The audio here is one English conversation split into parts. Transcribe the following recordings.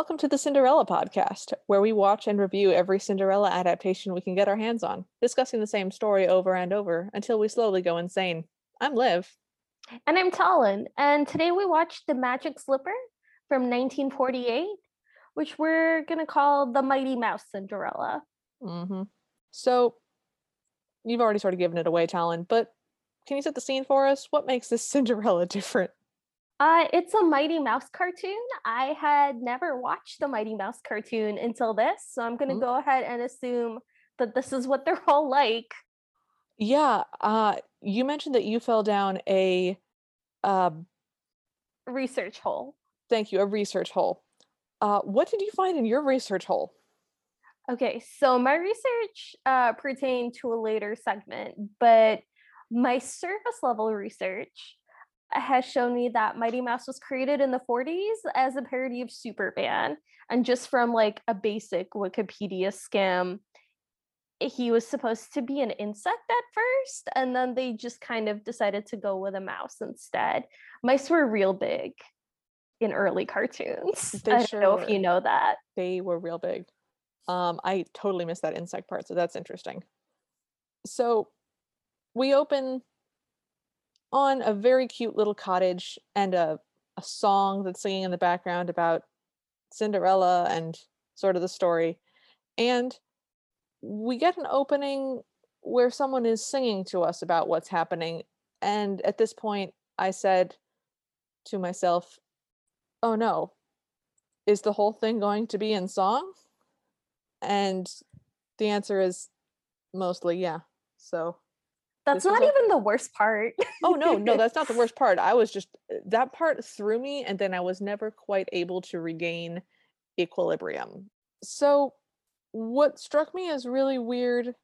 Welcome to the Cinderella podcast, where we watch and review every Cinderella adaptation we can get our hands on, discussing the same story over and over until we slowly go insane. I'm Liv. And I'm Talon. And today we watched The Magic Slipper from 1948, which we're going to call The Mighty Mouse Cinderella. Mm-hmm. So, you've already sort of given it away, Talon, but can you set the scene for us? What makes this Cinderella different? Uh, it's a Mighty Mouse cartoon. I had never watched the Mighty Mouse cartoon until this, so I'm going to mm-hmm. go ahead and assume that this is what they're all like. Yeah, uh, you mentioned that you fell down a uh, research hole. Thank you, a research hole. Uh, what did you find in your research hole? Okay, so my research uh, pertained to a later segment, but my surface level research has shown me that Mighty Mouse was created in the 40s as a parody of Superman. And just from like a basic Wikipedia skim, he was supposed to be an insect at first, and then they just kind of decided to go with a mouse instead. Mice were real big in early cartoons. They I don't know were. if you know that. They were real big. Um, I totally missed that insect part, so that's interesting. So we open on a very cute little cottage and a, a song that's singing in the background about Cinderella and sort of the story. And we get an opening where someone is singing to us about what's happening. And at this point, I said to myself, Oh no, is the whole thing going to be in song? And the answer is mostly yeah. So that's not even the worst part. oh no, no, that's not the worst part. I was just uh, that part threw me and then I was never quite able to regain equilibrium. So what struck me as really weird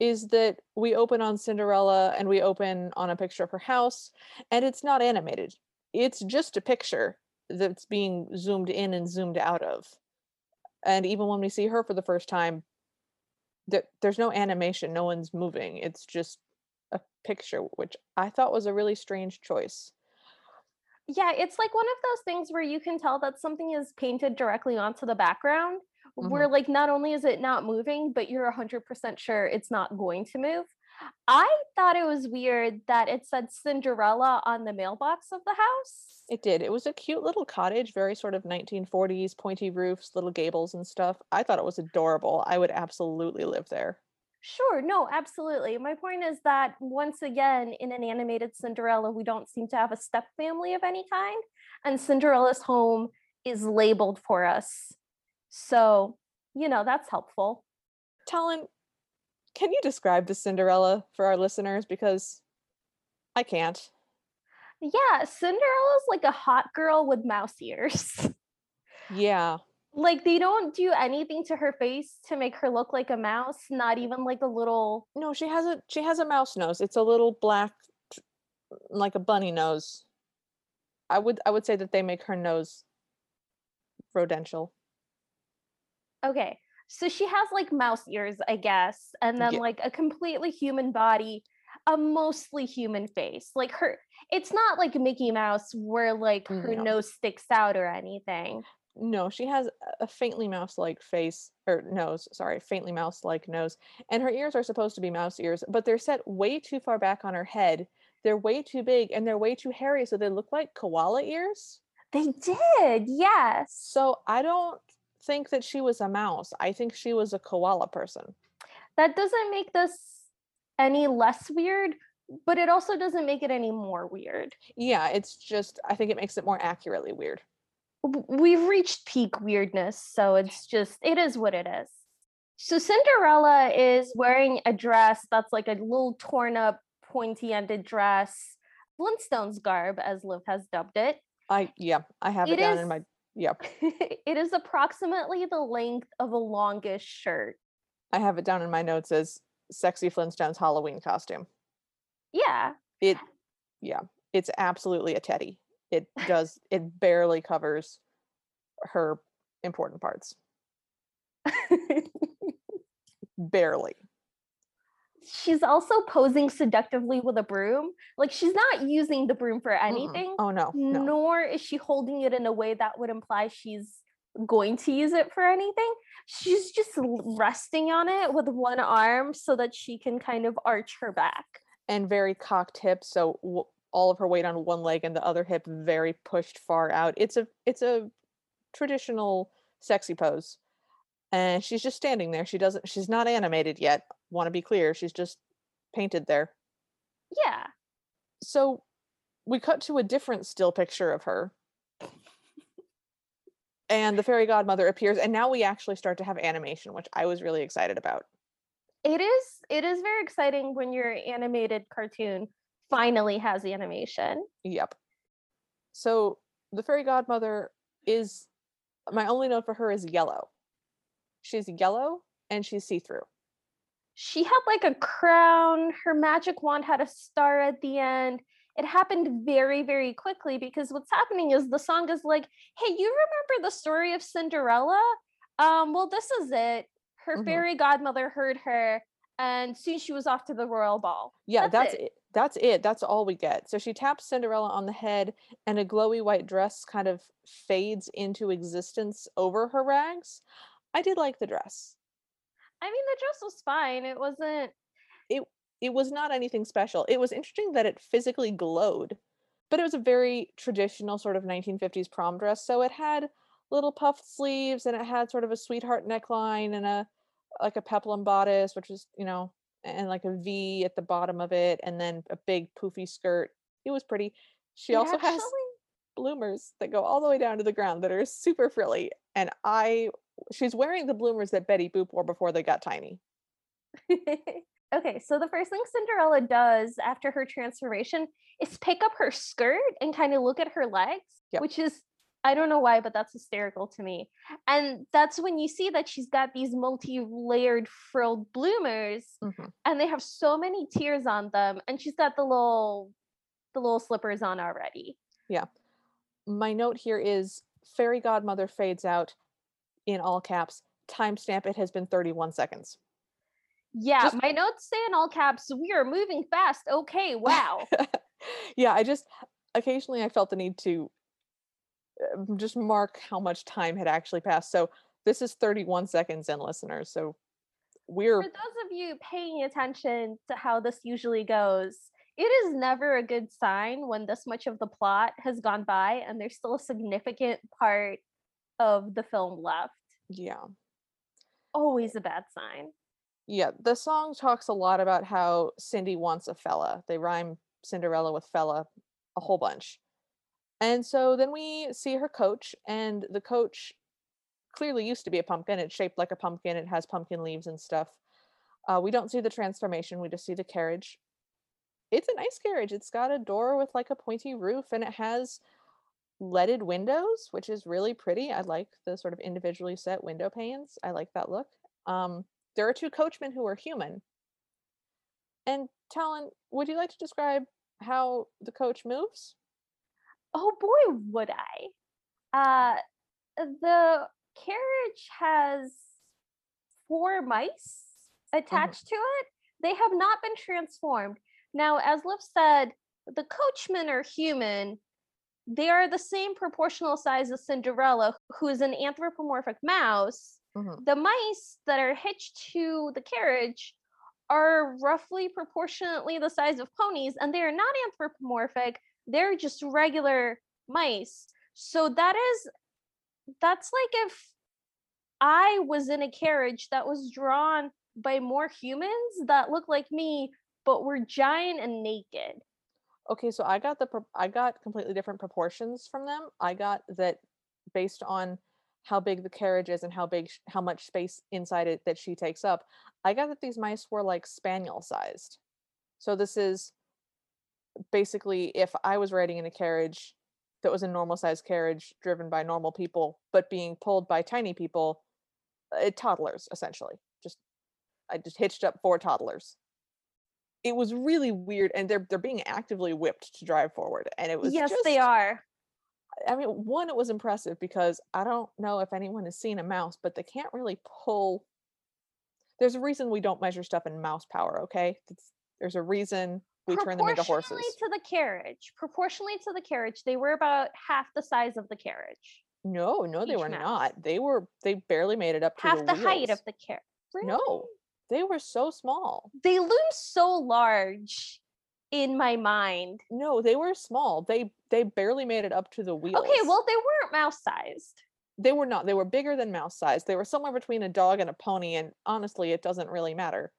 is that we open on Cinderella and we open on a picture of her house and it's not animated. It's just a picture that's being zoomed in and zoomed out of. And even when we see her for the first time, there, there's no animation, no one's moving. It's just a picture, which I thought was a really strange choice. Yeah, it's like one of those things where you can tell that something is painted directly onto the background, mm-hmm. where like not only is it not moving, but you're 100% sure it's not going to move. I thought it was weird that it said Cinderella on the mailbox of the house. It did. It was a cute little cottage, very sort of 1940s, pointy roofs, little gables and stuff. I thought it was adorable. I would absolutely live there. Sure, no, absolutely. My point is that once again, in an animated Cinderella, we don't seem to have a step family of any kind, and Cinderella's home is labeled for us. So, you know, that's helpful. Talon, can you describe the Cinderella for our listeners? Because I can't. Yeah, Cinderella's like a hot girl with mouse ears. Yeah like they don't do anything to her face to make her look like a mouse not even like a little no she has a she has a mouse nose. It's a little black like a bunny nose. I would i would say that they make her nose rodential. Okay so she has like mouse ears i guess and then yeah. like a completely human body a mostly human face. Like her it's not like mickey mouse where like her no. nose sticks out or anything no, she has a faintly mouse-like face or nose, sorry, faintly mouse-like nose. And her ears are supposed to be mouse ears, but they're set way too far back on her head. They're way too big and they're way too hairy, so they look like koala ears. They did, yes. So I don't think that she was a mouse. I think she was a koala person. That doesn't make this any less weird, but it also doesn't make it any more weird. Yeah, it's just I think it makes it more accurately weird we've reached peak weirdness so it's just it is what it is. So cinderella is wearing a dress that's like a little torn up pointy ended dress flintstones garb as liv has dubbed it. I yeah i have it, it down is, in my yep. it is approximately the length of a longish shirt. I have it down in my notes as sexy flintstones halloween costume. Yeah. It yeah it's absolutely a teddy it does it barely covers her important parts barely she's also posing seductively with a broom like she's not using the broom for anything Mm-mm. oh no, no nor is she holding it in a way that would imply she's going to use it for anything. She's just resting on it with one arm so that she can kind of arch her back. and very cocked hips so w- all of her weight on one leg and the other hip very pushed far out. It's a it's a traditional sexy pose and she's just standing there. She doesn't she's not animated yet want to be clear she's just painted there. Yeah. so we cut to a different still picture of her. And the fairy godmother appears and now we actually start to have animation which i was really excited about. It is it is very exciting when your animated cartoon finally has the animation. Yep. So the fairy godmother is my only note for her is yellow. She's yellow and she's see through. She had like a crown, her magic wand had a star at the end. It happened very, very quickly because what's happening is the song is like, hey, you remember the story of Cinderella? Um, well, this is it. Her Mhm. fairy godmother heard her, and soon she was off to the royal ball. Yeah, That's that's, it. it. That's it. That's all we get. So she taps Cinderella on the head and a glowy white dress kind of fades into existence over her rags. I did like the dress. I mean, the dress was fine. It wasn't It it was not anything special. It was interesting that it physically glowed, but it was a very traditional sort of 1950s prom dress. So it had little puffed sleeves and it had sort of a sweetheart neckline and a like a peplum bodice, which was, you know, and like a V at the bottom of it, and then a big poofy skirt. It was pretty. She it also has bloomers that go all the way down to the ground that are super frilly. And I she's wearing the bloomers that Betty Boop wore before they got tiny. okay, so the first thing Cinderella does after her transformation is pick up her skirt and kind of look at her legs, Yep. which is I don't know why, but that's hysterical to me. And that's when you see that she's got these multi-layered frilled bloomers Mhm. and they have so many tears on them and she's got the little the little slippers on already. Yeah. My note here is fairy godmother fades out in all caps. Timestamp it has been 31 seconds. Yeah, Just- my notes say in all caps, we are moving fast. Okay, wow. yeah, I just occasionally I felt the need to just mark how much time had actually passed. So this is 31 seconds in listeners. So we're For those of you paying attention to how this usually goes, it is never a good sign when this much of the plot has gone by and there's still a significant part of the film left. yeah. Always a bad sign. Yeah, the song talks a lot about how Cindy wants a fella. They rhyme Cinderella with fella a whole bunch. And so then we see her coach, and the coach clearly used to be a pumpkin. It's shaped like a pumpkin, it has pumpkin leaves and stuff. Uh, we don't see the transformation, we just see the carriage. It's a nice carriage. It's got a door with like a pointy roof, and it has leaded windows, which is really pretty. I like the sort of individually set window panes. I like that look. Um, there are two coachmen who are human. And Talon, would you like to describe how the coach moves? Oh boy, would I. Uh the carriage has four mice attached to it. They have not been transformed. Now, as Liv said, the coachmen are human. They are the same proportional size as Cinderella, who is an anthropomorphic mouse. Mhm. The mice that are hitched to the carriage are roughly proportionately the size of ponies, and they are not anthropomorphic. They're just regular mice. So that is that's like if I was in a carriage that was drawn by more humans that look like me, but were giant and naked. Okay, so I got the I got completely different proportions from them. I got that based on how big the carriage is and how big how much space inside it that she takes up. I got that these mice were like spaniel sized. So this is basically if I was riding in a carriage that was a normal sized carriage driven by normal people but being pulled by tiny people, uh, toddlers essentially. Just I just hitched up four toddlers it was really weird and they're they're being actively whipped to drive forward and it was yes, just, they are. i mean one it was impressive because i don't know if anyone has seen a mouse but they can't really pull there's a reason we don't measure stuff in mouse power okay It's- there's a reason we turn them into horses Proportionally to the carriage, proportionally to the carriage, they were about half the size of the carriage. No, no, they were mouse. not. They were they barely made it up to Half the the height of the carrot. No, they were so small. They loom so large in my mind. No, they were small. They they barely made it up to the wheels. Okay, well, they weren't mouse sized. they were not. They were bigger than mouse sized They were somewhere between a dog and a pony, and honestly, it doesn't really matter.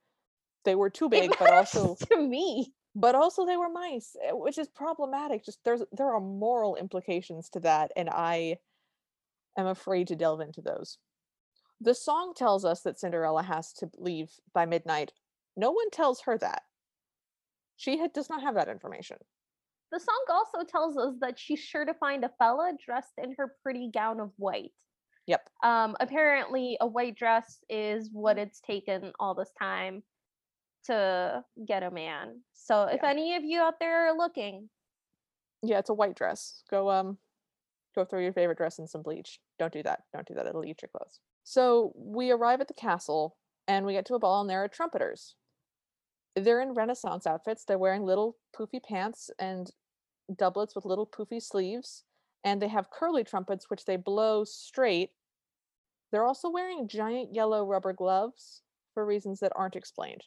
They were too big, but also to me. But also they were mice, eh, which is problematic. Just there's there are moral implications to that, and I am afraid to delve into those. The song tells us that Cinderella has to leave by midnight. No one tells her that. She had, does not have that information. The song also tells us that she's sure to find a fella dressed in her pretty gown of white. Yep. Um, apparently, a white dress is what it's taken all this time to get a man. So, if Yeah. any of you out there are looking, Yeah, it's a white dress. Go um go throw your favorite dress in some bleach. Don't do that. Don't do that. It'll eat your clothes. So we arrive at the castle and we get to a ball and there are trumpeters. They're in Renaissance outfits. They're wearing little poofy pants and doublets with little poofy sleeves. And they have curly trumpets which they blow straight. They're also wearing giant yellow rubber gloves for reasons that aren't explained.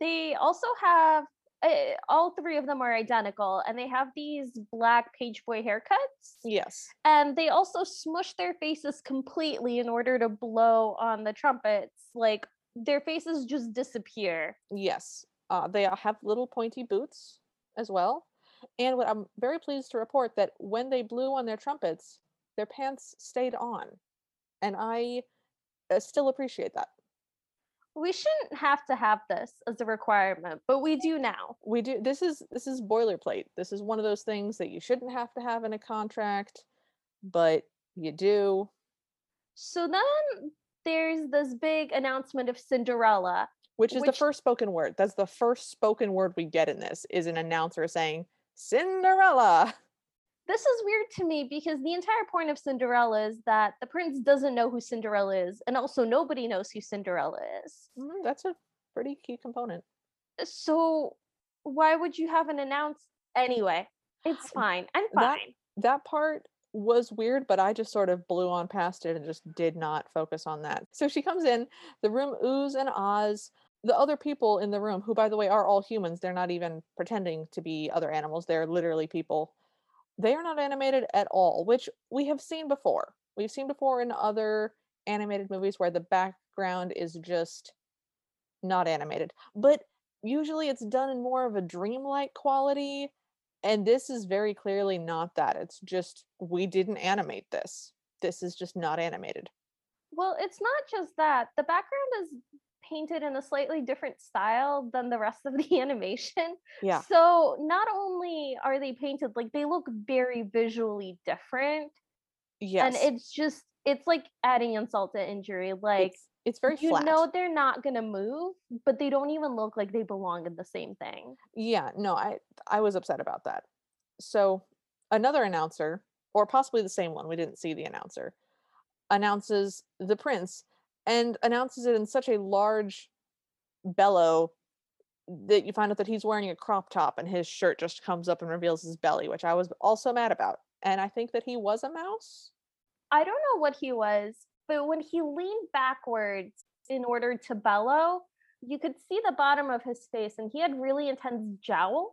They also have uh, all three of them are identical and they have these black page boy haircuts. Yes. and they also smush their faces completely in order to blow on the trumpets like their faces just disappear Yes, uh, they have little pointy boots as well. And what I'm very pleased to report that when they blew on their trumpets, their pants stayed on, and I uh, still appreciate that. We shouldn't have to have this as a requirement but we do now We do. This is this is boilerplate. This is one of those things that you shouldn't have to have in a contract, but you do. so then there's this big announcement of cinderella Which is the first spoken word. That's the first spoken word we get in this. Is an announcer saying Cinderella. this is weird to me because the entire point of cinderella is that the prince doesn't know who cinderella is and also nobody knows who cinderella is Mm, that's a pretty key component. so why would you have an announce anyway it's fine i'm That- fine that part was weird, but I just sort of blew on past it and just did not focus on that. So she comes in, the room oohs and ahs. The other people in the room, who by the way are all humans, they're not even pretending to be other animals, they're literally people. They are not animated at all, which we have seen before. We've seen before in other animated movies where the background is just not animated. But usually it's done in more of a dreamlike quality and this is very clearly not that. It's just we didn't animate this. This is just not animated. Well, it's not just that. The background is painted in a slightly different style than the rest of the animation. Yeah. So not only are they painted like they look very visually different, Yes. and it's just it's like adding insult to injury. Like it's, it's very you flat. know they're not gonna move, but they don't even look like they belong in the same thing. yeah, no, I I was upset about that. So another announcer, or possibly the same one, we didn't see the announcer, announces the prince and announces it in such a large bellow that you find out that he's wearing a crop top and his shirt just comes up and reveals his belly, which I was also mad about. And I think that he was a mouse. I don't know what he was, but when he leaned backwards in order to bellow, you could see the bottom of his face and he had really intense jowls.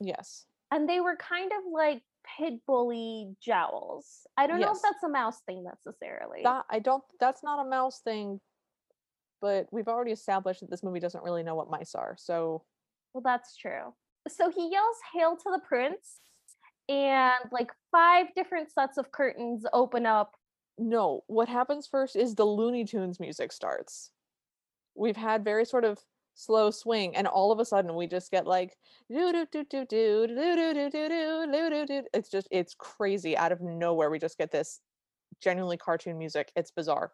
Yes. And they were kind of like pit bully jowls. I don't know if that's a mouse thing necessarily. That I don't that's not a mouse thing, but we've already established that this movie doesn't really know what mice are. So well, that's true. So he yells, Hail to the prince. And like five different sets of curtains open up. no, what happens first is the Looney Tunes music starts. We've had very sort of slow swing, and all of a sudden we just get like do do do do do do do do do do do do. It's just it's crazy out of nowhere. We just get this genuinely cartoon music. It's bizarre.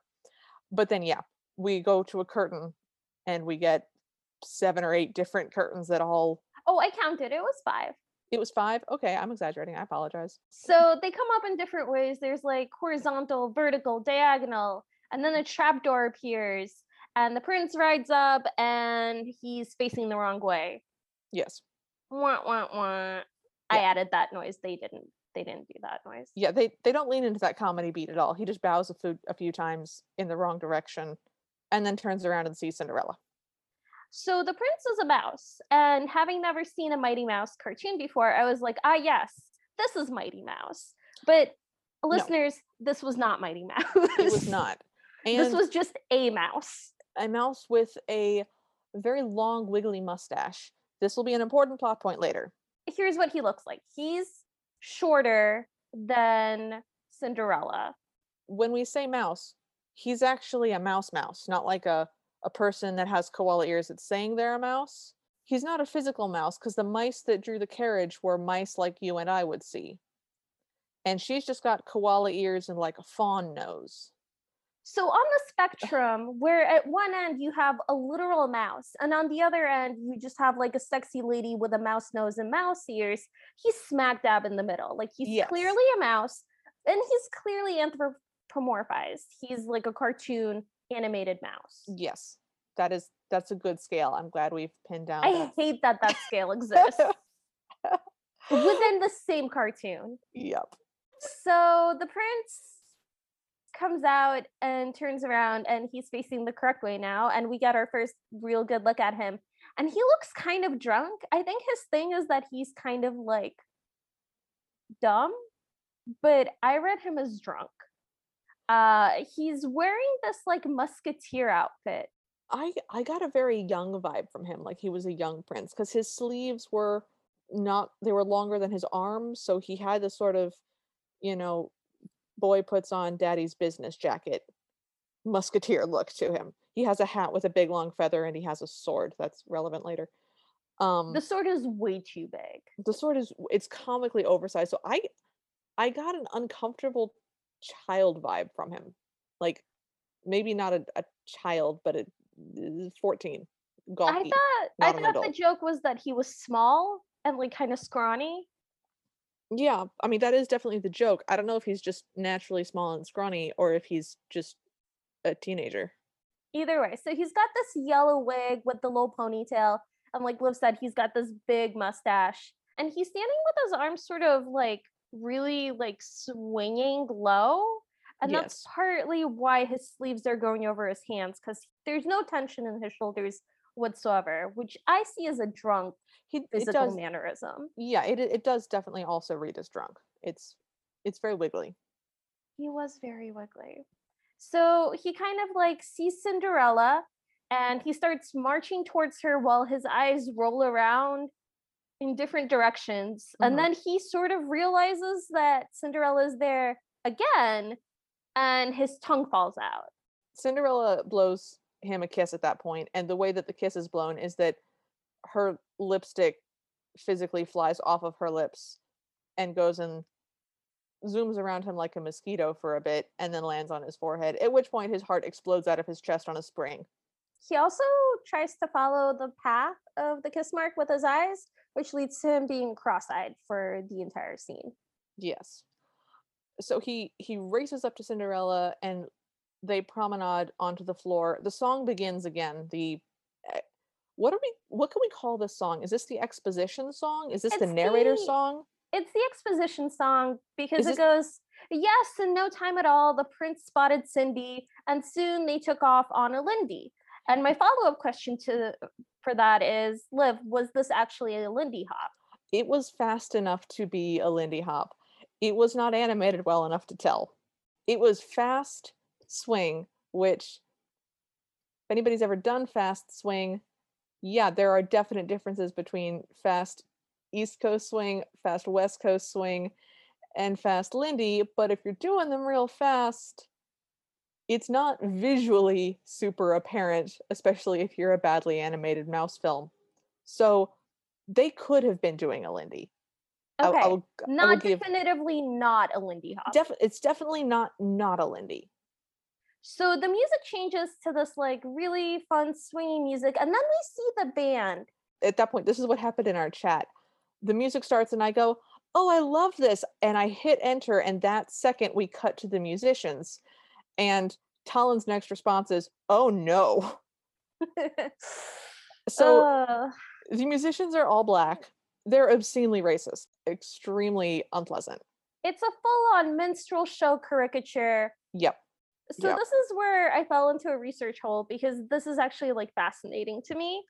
But then yeah, we go to a curtain and we get seven or eight different curtains that all Oh, I counted. It was five. it was five. Okay, I'm exaggerating. I apologize. So they come up in different ways. There's like horizontal, vertical, diagonal, and then a trapdoor appears, and the prince rides up, and he's facing the wrong way. Yes. Wah, wah, wah. I added that noise. They didn't. they didn't do that noise. Yeah, they they don't lean into that comedy beat at all. He just bows a few a few times in the wrong direction, and then turns around and sees Cinderella. So the prince is a mouse, and having never seen a Mighty Mouse cartoon before, I was like, ah, yes, this is Mighty Mouse. But listeners, this was not Mighty Mouse. It was not. And this was just a mouse. A mouse with a very long wiggly mustache. This will be an important plot point later. Here's what he looks like. He's shorter than Cinderella. When we say mouse, he's actually a mouse mouse, not like a a person that has koala ears that's saying they're a mouse. He's not a physical mouse because the mice that drew the carriage were mice like you and I would see. And she's just got koala ears and like a fawn nose. So on the spectrum, where at one end you have a literal mouse, and on the other end you just have like a sexy lady with a mouse nose and mouse ears, he's smack dab in the middle. Like he's Yes. clearly a mouse, and he's clearly anthropomorphized. He's like a cartoon animated mouse. Yes. That is that's a good scale. I'm glad we've pinned down I that. hate that that scale exists within the same cartoon. yep. So the prince comes out and turns around and he's facing the correct way now and we get our first real good look at him and he looks kind of drunk. I think his thing is that he's kind of like dumb but i read him as drunk. Uh he's wearing this like musketeer outfit. I I got a very young vibe from him, like he was a young prince, because his sleeves were not they were longer than his arms, so he had this sort of, you know, boy puts on daddy's business jacket musketeer look to him. He has a hat with a big long feather and he has a sword that's relevant later. Um the sword is way too big the sword is it's comically oversized. So I I got an uncomfortable child vibe from him. Like maybe not a, a child, but a 14. i thought i thought the joke was that he was small and like kind of scrawny Yeah, I mean that is definitely the joke. I don't know if he's just naturally small and scrawny or if he's just a teenager. either way so he's got this yellow wig with the low ponytail and like liv said he's got this big mustache and he's standing with his arms sort of like really like swinging low and that's partly why his sleeves are going over his hands because there's no tension in his shoulders whatsoever which i see as a drunk He physical does mannerism yeah, it it does definitely also read as drunk. It's it's very wiggly. He was very wiggly. So he kind of like sees Cinderella and he starts marching towards her while his eyes roll around in different directions. Mhm. And then he sort of realizes that Cinderella is there again and his tongue falls out. Cinderella blows him a kiss at that point, and the way that the kiss is blown is that her lipstick physically flies off of her lips and goes and zooms around him like a mosquito for a bit and then lands on his forehead. At which point his heart explodes out of his chest on a spring. He also tries to follow the path of the kiss mark with his eyes, which leads to him being cross-eyed for the entire scene. Yes. So he he races up to Cinderella and they promenade onto the floor. The song begins again. The eh, what are we what can we call this song? Is this the exposition song? Is this the narrator the- song? it's the exposition song because Is it this- goes yes in no time at all the prince spotted cindy and soon they took off on a lindy and my follow-up question to for that is liv was this actually a lindy hop It was fast enough to be a Lindy Hop. It was not animated well enough to tell. It was fast swing, which if anybody's ever done fast swing, yeah, there are definite differences between fast East Coast swing, fast West Coast swing, and fast Lindy. But if you're doing them real fast, it's not visually super apparent, especially if you're a badly animated mouse film. So they could have been doing a Lindy. Okay I, I will not give definitively not a lindy hop def- it's definitely not not a Lindy. So the music changes to this like really fun swingy music and then we see the band At that point, this is what happened in our chat. The music starts and I go, "Oh, I love this." And I hit enter and that second we cut to the musicians. And Talon's next response is, "Oh no." So Uh, the musicians are all black. They're obscenely racist, extremely unpleasant. it's a full-on minstrel show caricature. Yep. So Yep. this is where I fell into a research hole because this is actually like fascinating to me.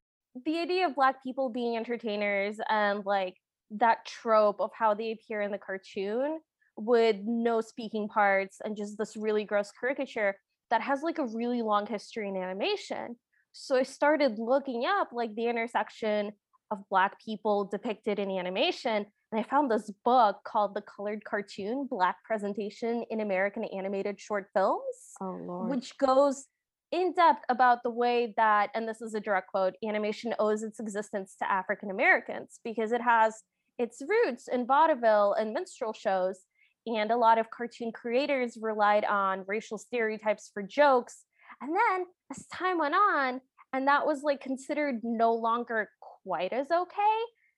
The idea of black people being entertainers and like that trope of how they appear in the cartoon with no speaking parts and just this really gross caricature that has like a really long history in animation. So I started looking up like the intersection of black people depicted in animation and I found this book called The Colored Cartoon Black Representation in American Animated Short Films Oh lord. which goes in depth about the way that, and this is a direct quote, animation owes its existence to African Americans because it has its roots in vaudeville and minstrel shows. And a lot of cartoon creators relied on racial stereotypes for jokes. And then as time went on, and that was like considered no longer quite as okay,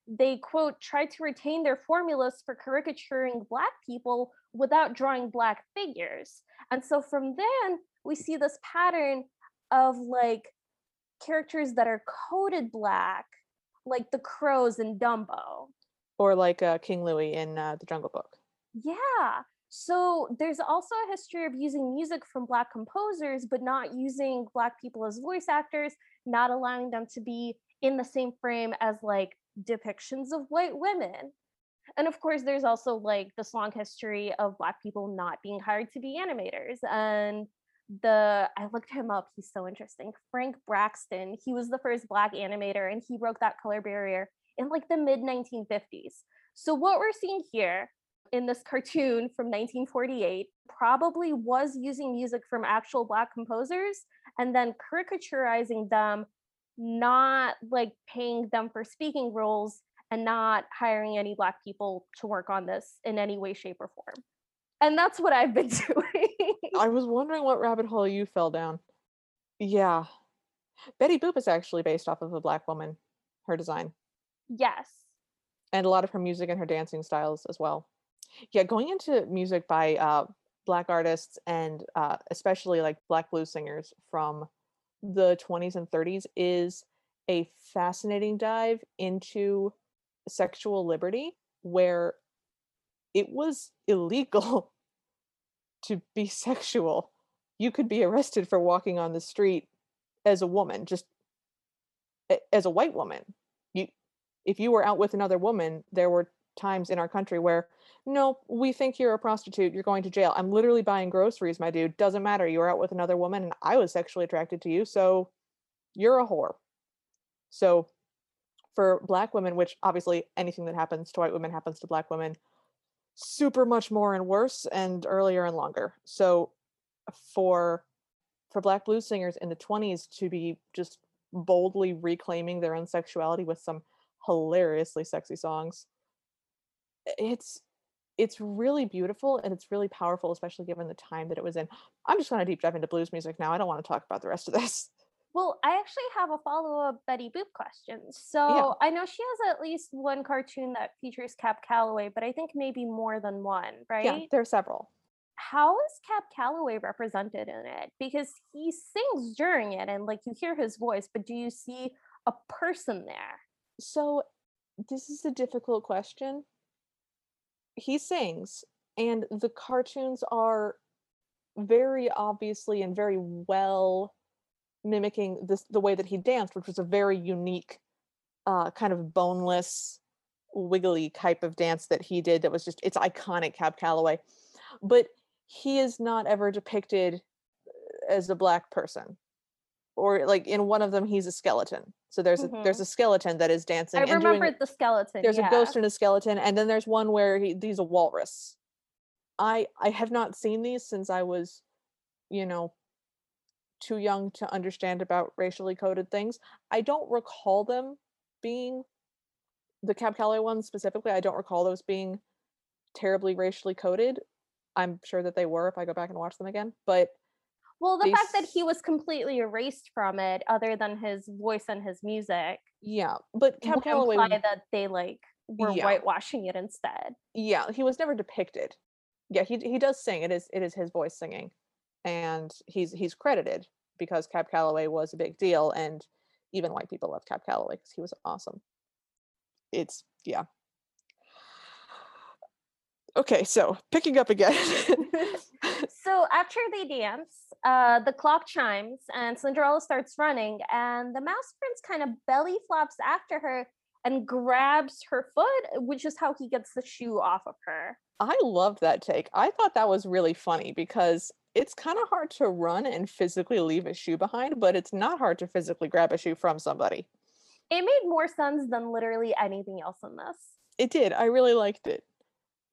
they quote tried to retain their formulas for caricaturing black people without drawing black figures. And so from then we see this pattern of like characters that are coded black, like the crows in Dumbo. or like uh, King Louis in uh, the Jungle Book. Yeah. So there's also a history of using music from black composers, but not using black people as voice actors, not allowing them to be in the same frame as like depictions of white women. And of course, there's also like this long history of black people not being hired to be animators. And the I looked him up, he's so interesting. Frank Braxton, he was the first black animator and he broke that color barrier in like the mid 1950s. So what we're seeing here in this cartoon from 1948 probably was using music from actual black composers and then caricaturizing them not like paying them for speaking roles and not hiring any black people to work on this in any way shape or form and that's what i've been doing I was wondering what rabbit hole you fell down. Yeah. Betty Boop is actually based off of a black woman, her design, yes and a lot of her music and her dancing styles as well. Yeah, going into music by uh, black artists and uh, especially like black blues singers from the 20s and 30s is a fascinating dive into sexual liberty where it was illegal to be sexual. You could be arrested for walking on the street as a woman, just as a white woman. You if you were out with another woman, there were times in our country where no, we think you're a prostitute, you're going to jail. I'm literally buying groceries, my dude. Doesn't matter. You were out with another woman and I was sexually attracted to you, so you're a whore. So for black women, which obviously anything that happens to white women happens to black women, super much more and worse and earlier and longer. So for for black blues singers in the 20s to be just boldly reclaiming their own sexuality with some hilariously sexy songs it's it's really beautiful and it's really powerful especially given the time that it was in. I'm just going to deep dive into blues music now i don't want to talk about the rest of this. Well i actually have a follow-up betty boop question so i know she has at least one cartoon that features cab calloway but i think maybe more than one right? yeah there are several. How is Cab Calloway represented in it? Because he sings during it and like you hear his voice, but do you see a person there? so this is a difficult question he sings and the cartoons are very obviously and very well mimicking this the way that he danced which was a very unique uh kind of boneless wiggly type of dance that he did that was just it's iconic cab calloway. But he is not ever depicted as a black person or like in one of them he's a skeleton so there's a, there's Mhm. a skeleton that is dancing I and doing remember the skeleton. there's yeah. a ghost and a skeleton and then there's one where he, he's a walrus i i have not seen these since i was you know too young to understand about racially coded things i don't recall them being the cab calloway ones specifically i don't recall those being terribly racially coded i'm sure that they were if i go back and watch them again but Well, the they fact that he was completely erased from it, other than his voice and his music, yeah but cab calloway imply that they like were Yeah. whitewashing it instead. yeah he was never depicted yeah he he does sing it is it is his voice singing and he's he's credited because cab calloway was a big deal and even white people love cab calloway because he was awesome it's yeah Okay, so picking up again. so after they dance, uh, the clock chimes and Cinderella starts running, and the mouse prince kind of belly flops after her and grabs her foot, which is how he gets the shoe off of her. I loved that take. I thought that was really funny because it's kind of hard to run and physically leave a shoe behind, but it's not hard to physically grab a shoe from somebody. It made more sense than literally anything else in this. It did. I really liked it.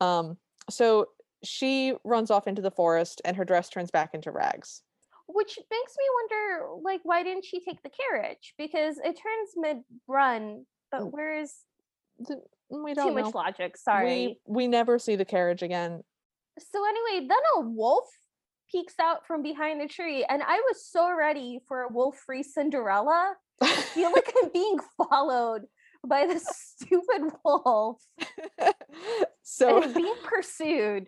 Um, so she runs off into the forest and her dress turns back into rags. Which makes me wonder, like, why didn't she take the carriage? Because it turns mid-run, but Mm. where's The- we don't know. much logic? Sorry. We we never see the carriage again. So anyway, then a wolf peeks out from behind a tree, and I was so ready for a wolf-free Cinderella. I feel like I'm being followed by the stupid wolf so and being pursued.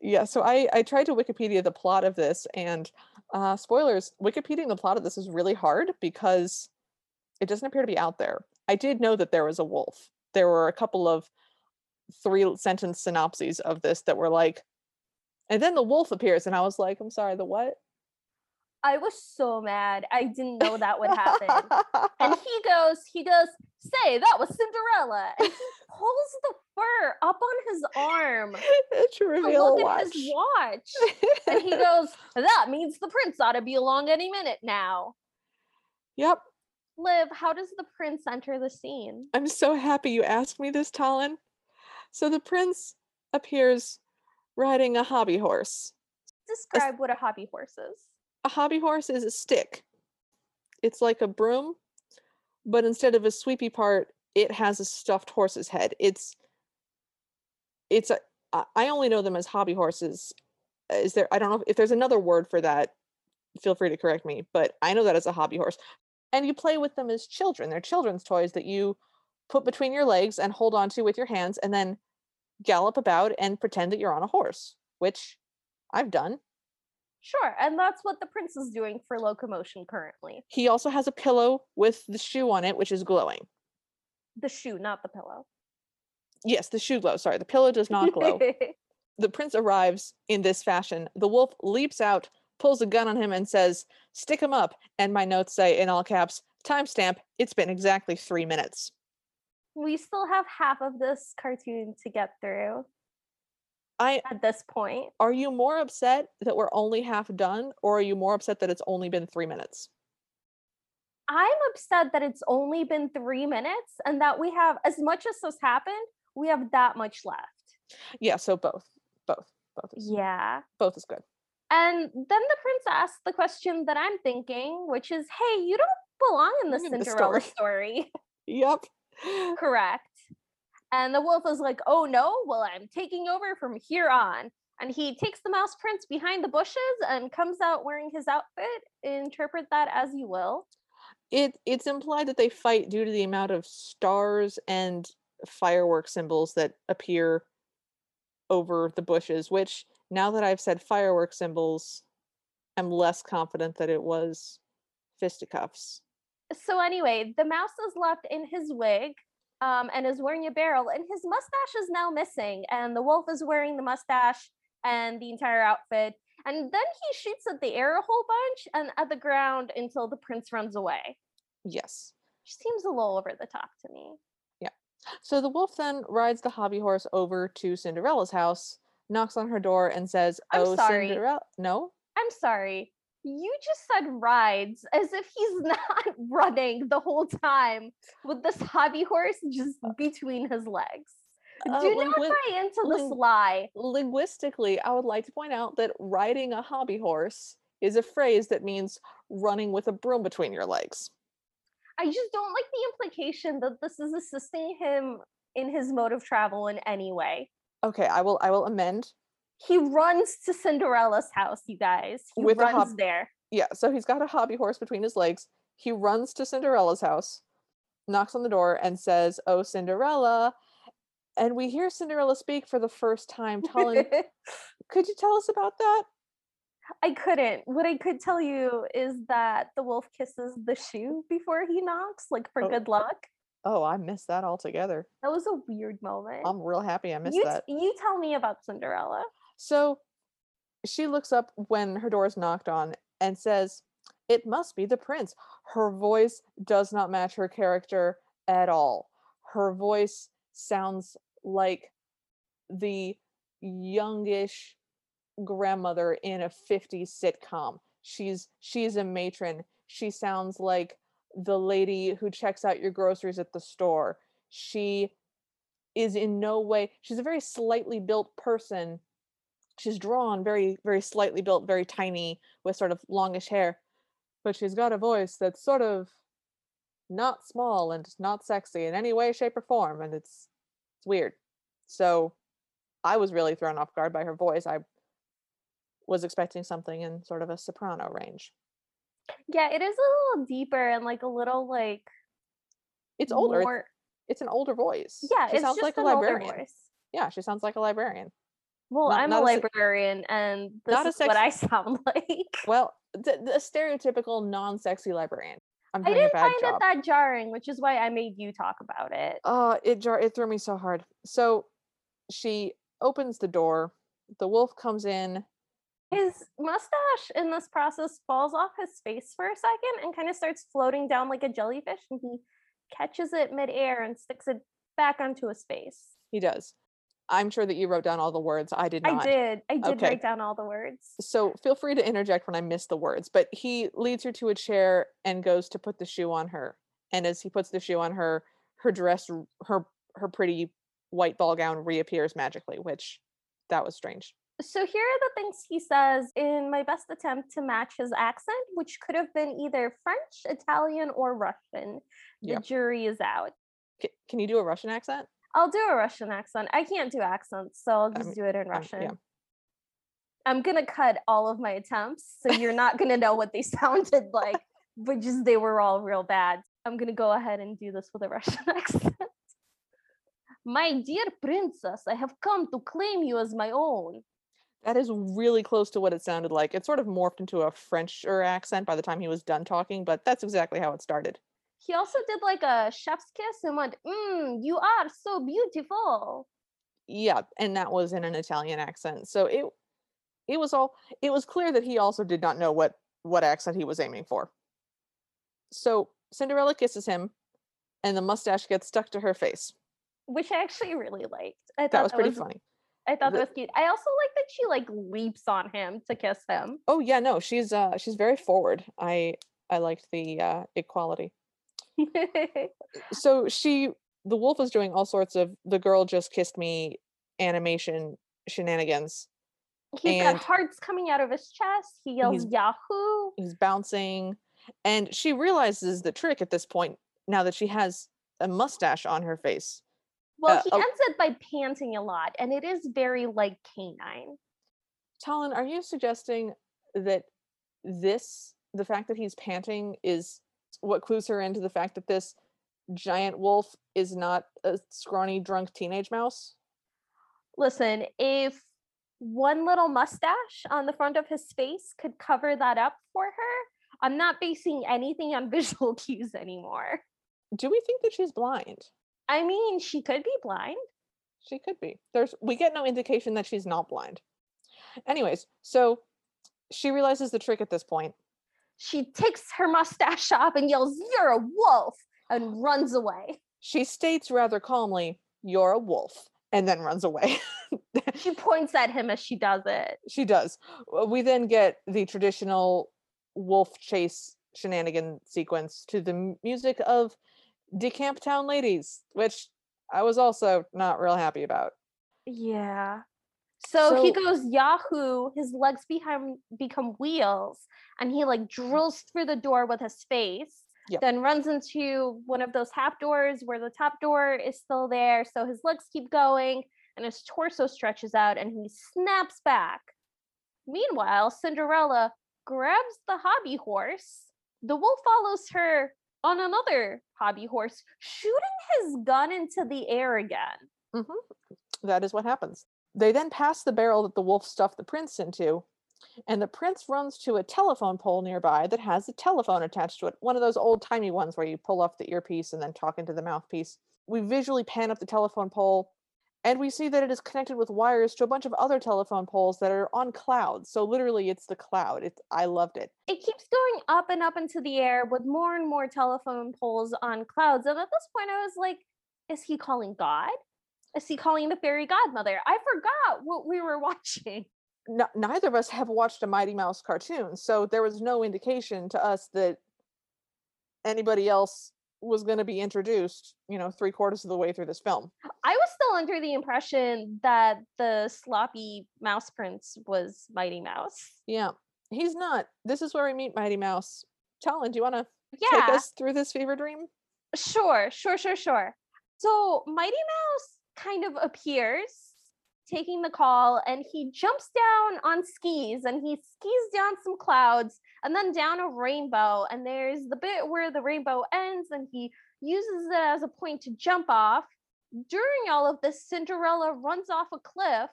yeah, so I I tried to Wikipedia the plot of this, and uh, spoilers: Wikipediaing the plot of this is really hard because it doesn't appear to be out there. I did know that there was a wolf. There were a couple of three sentence synopses of this that were like, and then the wolf appears, and I was like, I'm sorry, the what? I was so mad. I didn't know that would happen. and he goes, he goes, say that was Cinderella. And he pulls the fur up on his arm it's to reveal look watch. at his watch. And he goes, that means the prince ought to be along any minute now. yep. Liv, how does the prince enter the scene? I'm so happy you asked me this, Talon. So the prince appears riding a hobby horse. Describe what a hobby horse is. A hobby horse is a stick. It's like a broom, but instead of a sweepy part, it has a stuffed horse's head. It's it's a I only know them as hobby horses. Is there I don't know if, if there's another word for that. Feel free to correct me, but I know that as a hobby horse. And you play with them as children. They're children's toys that you put between your legs and hold on to with your hands and then gallop about and pretend that you're on a horse, which I've done. Sure, and that's what the prince is doing for locomotion currently. He also has a pillow with the shoe on it, which is glowing. The shoe, not the pillow. Yes, the shoe glows. Sorry, the pillow does not glow. the prince arrives in this fashion. The wolf leaps out, pulls a gun on him, and says, Stick him up. And my notes say in all caps, timestamp, it's been exactly three minutes. we still have half of this cartoon to get through I at this point. are you more upset that we're only half done, or are you more upset that it's only been three minutes? I'm upset that it's only been three minutes and that we have, as much as this happened, we have that much left. Yeah, so both. Both. Both is Yeah. both is good. And then the prince asks the question that I'm thinking, which is, hey, you don't belong in the Belong in the Cinderella story." story. Yep. Correct. And the wolf is like, oh no, well, I'm taking over from here on. And he takes the mouse prince behind the bushes and comes out wearing his outfit. Interpret that as you will. it it's implied that they fight due to the amount of stars and firework symbols that appear over the bushes which now that i've said firework symbols i'm less confident that it was fisticuffs So, anyway, the mouse is left in his wig um, and is wearing a barrel, and his mustache is now missing. And the wolf is wearing the mustache and the entire outfit. And then he shoots at the air a whole bunch and at the ground until the prince runs away. yes Which seems a little over the top to me. Yeah. So the wolf then rides the hobby horse over to cinderella's house knocks on her door and says I'm oh sorry. cinderella no I'm sorry. You just said rides as if he's not running the whole time with this hobby horse just between his legs. Uh, Do not lingui- buy into this ling- lie. linguistically, I would like to point out that riding a hobby horse is a phrase that means running with a broom between your legs. I just don't like the implication that this is assisting him in his mode of travel in any way. Okay, I will I will amend. He runs to Cinderella's house, you guys. He With runs hob- there. Yeah, so he's got a hobby horse between his legs. He runs to Cinderella's house, knocks on the door and says, "Oh Cinderella." And we hear Cinderella speak for the first time. Talon, could you tell us about that? I couldn't. What I could tell you is that the wolf kisses the shoe before he knocks, like for Oh. good luck. Oh, I missed that altogether. That was a weird moment. I'm real happy I missed you, that. you tell me about Cinderella. So she looks up when her door is knocked on and says, It must be the prince. Her voice does not match her character at all. Her voice sounds like the youngish grandmother in a 50s sitcom. She's she's a matron. She sounds like the lady who checks out your groceries at the store. She is in no way she's a very slightly built person she's drawn very very slightly built very tiny with sort of longish hair but she's got a voice that's sort of not small and not sexy in any way shape or form and it's it's weird. So i was really thrown off guard by her voice. I was expecting something in sort of a soprano range. Yeah, it is a little deeper and like a little like it's older. It's, more- it's an older voice. Yeah, she it's sounds like a librarian. yeah she sounds like a librarian Well, Not- I'm not a librarian, and this not is what I sound like. well the, the stereotypical non-sexy librarian i'm I didn't bad find job it that jarring, which is why I made you talk about it. Uh, it jar it threw me so hard. So she opens the door. The wolf comes in. His mustache in this process falls off his face for a second and kind of starts floating down like a jellyfish, and he catches it midair and sticks it back onto his face. He does. I'm sure that you wrote down all the words. I did not. I did. I did Okay. write down all the words. So feel free to interject when I miss the words. But he leads her to a chair and goes to put the shoe on her. And as he puts the shoe on her, her dress, her her pretty white ball gown reappears magically, which that was strange. So here are the things he says in my best attempt to match his accent, which could have been either French, Italian, or Russian. The Yeah. jury is out. C- can you do a Russian accent? I'll do a Russian accent. I can't do accents, so I'll just mean, do it in Um, Russian. yeah. I'm gonna cut all of my attempts, so you're not gonna know what they sounded like, but just they were all real bad. I'm gonna go ahead and do this with a Russian accent. My dear princess, I have come to claim you as my own. That is really close to what it sounded like. It sort of morphed into a Frencher accent by the time he was done talking, but that's exactly how it started. He also did like a chef's kiss and went, Mmm, you are so beautiful. Yeah, and that was in an Italian accent. So it it was all it was clear that he also did not know what what accent he was aiming for. So Cinderella kisses him and the mustache gets stuck to her face. Which I actually really liked. I thought That was pretty funny. I thought that was cute. I also like that she like leaps on him to kiss him. Oh yeah, no, she's uh she's very forward. I I liked the uh equality. So she the wolf is doing all sorts of the girl just kissed me animation shenanigans. He's And- got hearts coming out of his chest. He yells He's- Yahoo. he's bouncing and she realizes the trick at this point now that she has a mustache on her face Well, Uh, he ends it by panting a lot, and it is very like canine. talon are you suggesting that this the fact that he's panting is what clues her into the fact that this giant wolf is not a scrawny drunk teenage mouse? Listen, if one little mustache on the front of his face could cover that up for her, I'm not basing anything on visual cues anymore. do we think that she's blind? I mean, she could be blind. she could be. There's we get no indication that she's not blind. Anyways so she realizes the trick at this point She takes her mustache off and yells, You're a wolf, and runs away. she states rather calmly you're a wolf and then runs away She points at him as she does it. she does we then get the traditional wolf chase shenanigan sequence to the music of De Camptown ladies which i was also not real happy about Yeah. So, he goes Yahoo, his legs behind become wheels, and he like mm-hmm. drills through the door with his face. Yep. Then runs into one of those half doors where the top door is still there. So his legs keep going and his torso stretches out and he snaps back. Meanwhile, Cinderella grabs the hobby horse. The wolf follows her on another hobby horse, shooting his gun into the air again. Mm-hmm. that is what happens they then pass the barrel that the wolf stuffed the prince into And the prince runs to a telephone pole nearby that has a telephone attached to it. One of those old timey ones where you pull off the earpiece and then talk into the mouthpiece. We visually pan up the telephone pole and we see that it is connected with wires to a bunch of other telephone poles that are on clouds. So literally it's the cloud. It's I loved it. It keeps going up and up into the air with more and more telephone poles on clouds. And at this point I was like, is he calling God? Is he calling the fairy godmother? I forgot what we were watching. N- neither of us have watched a Mighty Mouse cartoon, so there was no indication to us that anybody else was going to be introduced, you know, three quarters of the way through this film. I was still under the impression that the sloppy mouse prince was Mighty Mouse. Yeah, he's not. This is where we meet Mighty Mouse. Talon, do you want to Yeah, take us through this fever dream? sure, sure, sure, sure. So Mighty Mouse kind of appears taking the call and he jumps down on skis and he skis down some clouds and then down a rainbow and there's the bit where the rainbow ends and he uses it as a point to jump off during all of this cinderella runs off a cliff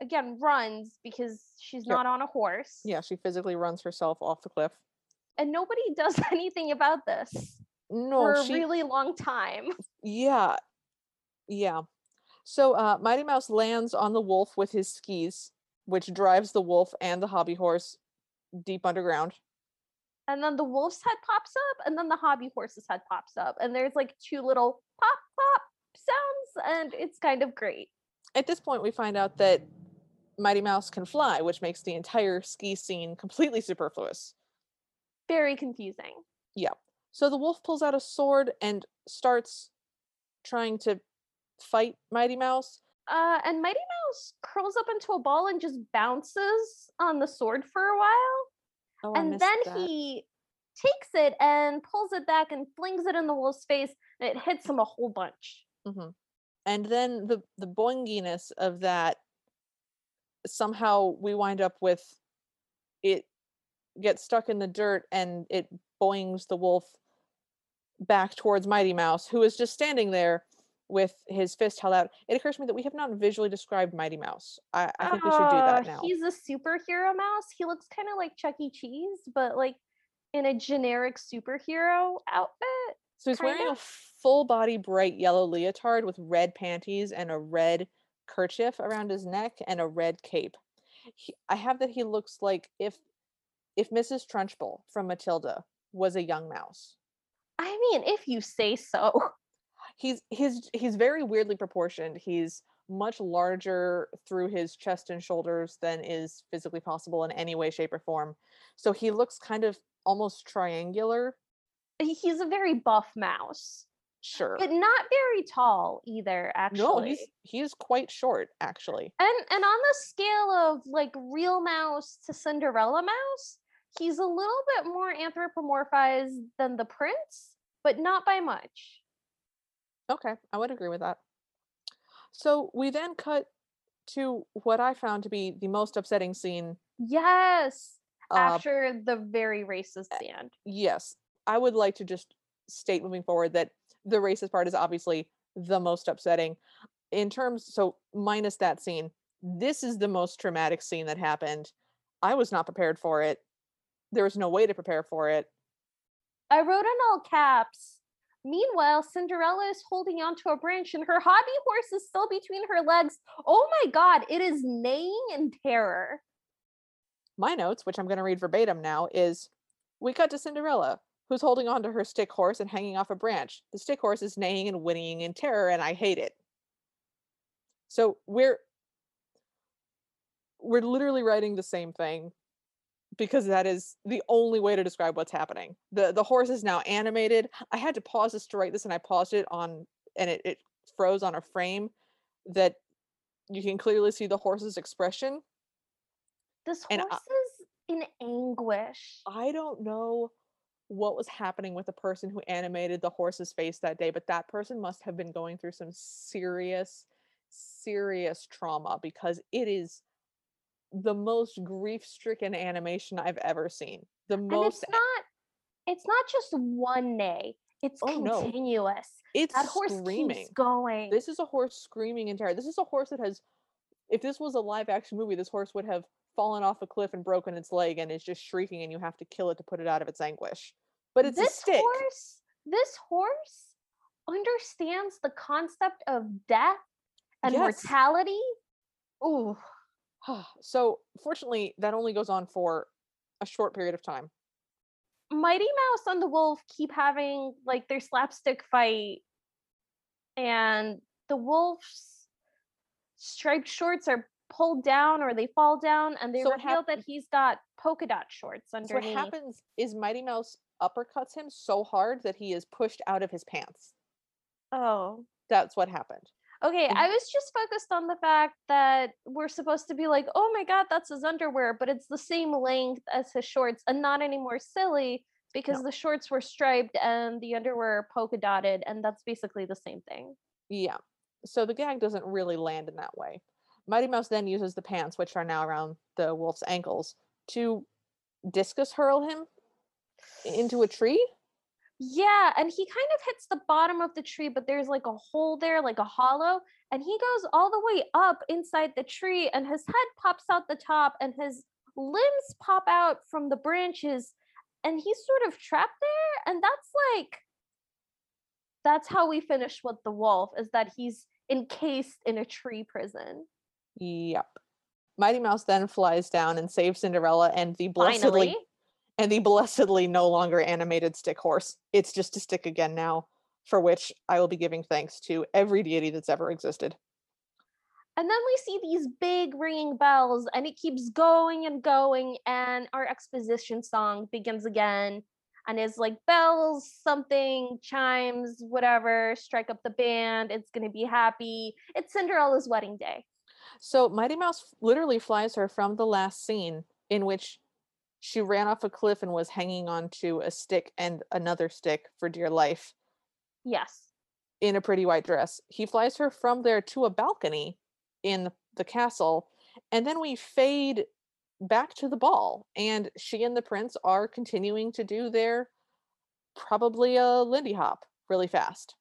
again runs because she's Yep. not on a horse Yeah, she physically runs herself off the cliff. and nobody does anything about this No, for a she really long time Yeah. Yeah. So uh Mighty Mouse lands on the wolf with his skis, which drives the wolf and the hobby horse deep underground. and then the wolf's head pops up and then the hobby horse's head pops up and there's like two little pop pop sounds and it's kind of great At this point we find out that Mighty Mouse can fly, which makes the entire ski scene completely superfluous. very confusing Yeah. So the wolf pulls out a sword and starts trying to fight Mighty Mouse. uh and mighty mouse curls up into a ball and just bounces on the sword for a while Oh, and then that. he takes it and pulls it back and flings it in the wolf's face and it hits him a whole bunch Mhm. And then the the boinginess of that somehow we wind up with it gets stuck in the dirt and it boings the wolf back towards Mighty Mouse, who is just standing there with his fist held out. It occurs to me that we have not visually described Mighty Mouse. I, I think we should do that Uh, now. He's a superhero mouse. He looks kind of like Chuck E. Cheese, but like in a generic superhero outfit. So he's wearing kinda. a full body bright yellow leotard with red panties and a red kerchief around his neck and a red cape. He, I have that he looks like if if Mrs. Trunchbull from Matilda was a young mouse. I mean, if you say so. He's he's he's very weirdly proportioned. He's much larger through his chest and shoulders than is physically possible in any way, shape, or form. So he looks kind of almost triangular. He's a very buff mouse, Sure. but not very tall either, actually. No, he's he's quite short, actually. and and on the scale of like real mouse to Cinderella mouse, he's a little bit more anthropomorphized than the prince, but not by much. Okay, I would agree with that. So we then cut to what I found to be the most upsetting scene. Yes. Uh, After the very racist stand. yes, I would like to just state moving forward that the racist part is obviously the most upsetting. In terms, so minus that scene, this is the most traumatic scene that happened. I was not prepared for it. There was no way to prepare for it. I wrote in all caps. Meanwhile, Cinderella is holding onto a branch and her hobby horse is still between her legs. Oh my god, it is neighing in terror. my notes, which I'm going to read verbatim now, is we cut to Cinderella, who's holding onto her stick horse and hanging off a branch. The stick horse is neighing and whinnying in terror, and I hate it. So we're we're literally writing the same thing because that is the only way to describe what's happening. The the horse is now animated. I had to pause this to write this and I paused it on and it, it froze on a frame that you can clearly see the horse's expression This horse I- is in anguish. I don't know what was happening with the person who animated the horse's face that day, but that person must have been going through some serious, serious trauma because it is the most grief stricken animation I've ever seen. The most And it's not it's not just one neigh. It's Oh, no. continuous. it's That horse screaming. keeps going. This is a horse screaming in terror. This is a horse that has, if this was a live action movie, this horse would have fallen off a cliff and broken its leg and is just shrieking and you have to kill it to put it out of its anguish. But it's this a stick. horse, this horse understands the concept of death and Yes. mortality. Ooh, so fortunately that only goes on for a short period of time. Mighty Mouse and the wolf keep having like their slapstick fight, and the wolf's striped shorts are pulled down or they fall down, and they So reveal hap- that he's got polka dot shorts So what happens is Mighty Mouse uppercuts him so hard that he is pushed out of his pants. Oh, That's what happened. Okay. I was just focused on the fact that we're supposed to be like, oh my god, that's his underwear, but it's the same length as his shorts and not anymore silly because No. the shorts were striped and the underwear polka dotted, and that's basically the same thing. Yeah. So the gag doesn't really land in that way. Mighty Mouse then uses the pants, which are now around the wolf's ankles, to discus hurl him into a tree. Yeah, and he kind of hits the bottom of the tree, but there's like a hole there, like a hollow, and he goes all the way up inside the tree, and his head pops out the top, and his limbs pop out from the branches, and he's sort of trapped there. And that's like, that's how we finish with the wolf, is that he's encased in a tree prison. Yep. Mighty Mouse then flies down and saves Cinderella and the blessedly Finally. And the blessedly no longer animated stick horse. It's just a stick again now, for which I will be giving thanks to every deity that's ever existed. And then we see these big ringing bells, and it keeps going and going. And our exposition song begins again and is like bells, something, chimes, whatever, strike up the band. It's going to be happy. It's Cinderella's wedding day. So Mighty Mouse literally flies her from the last scene in which she ran off a cliff and was hanging onto a stick and another stick for dear life Yes. in a pretty white dress. He flies her from there to a balcony in the- castle, and then we fade back to the ball, and she and the prince are continuing to do their probably a Lindy Hop really fast.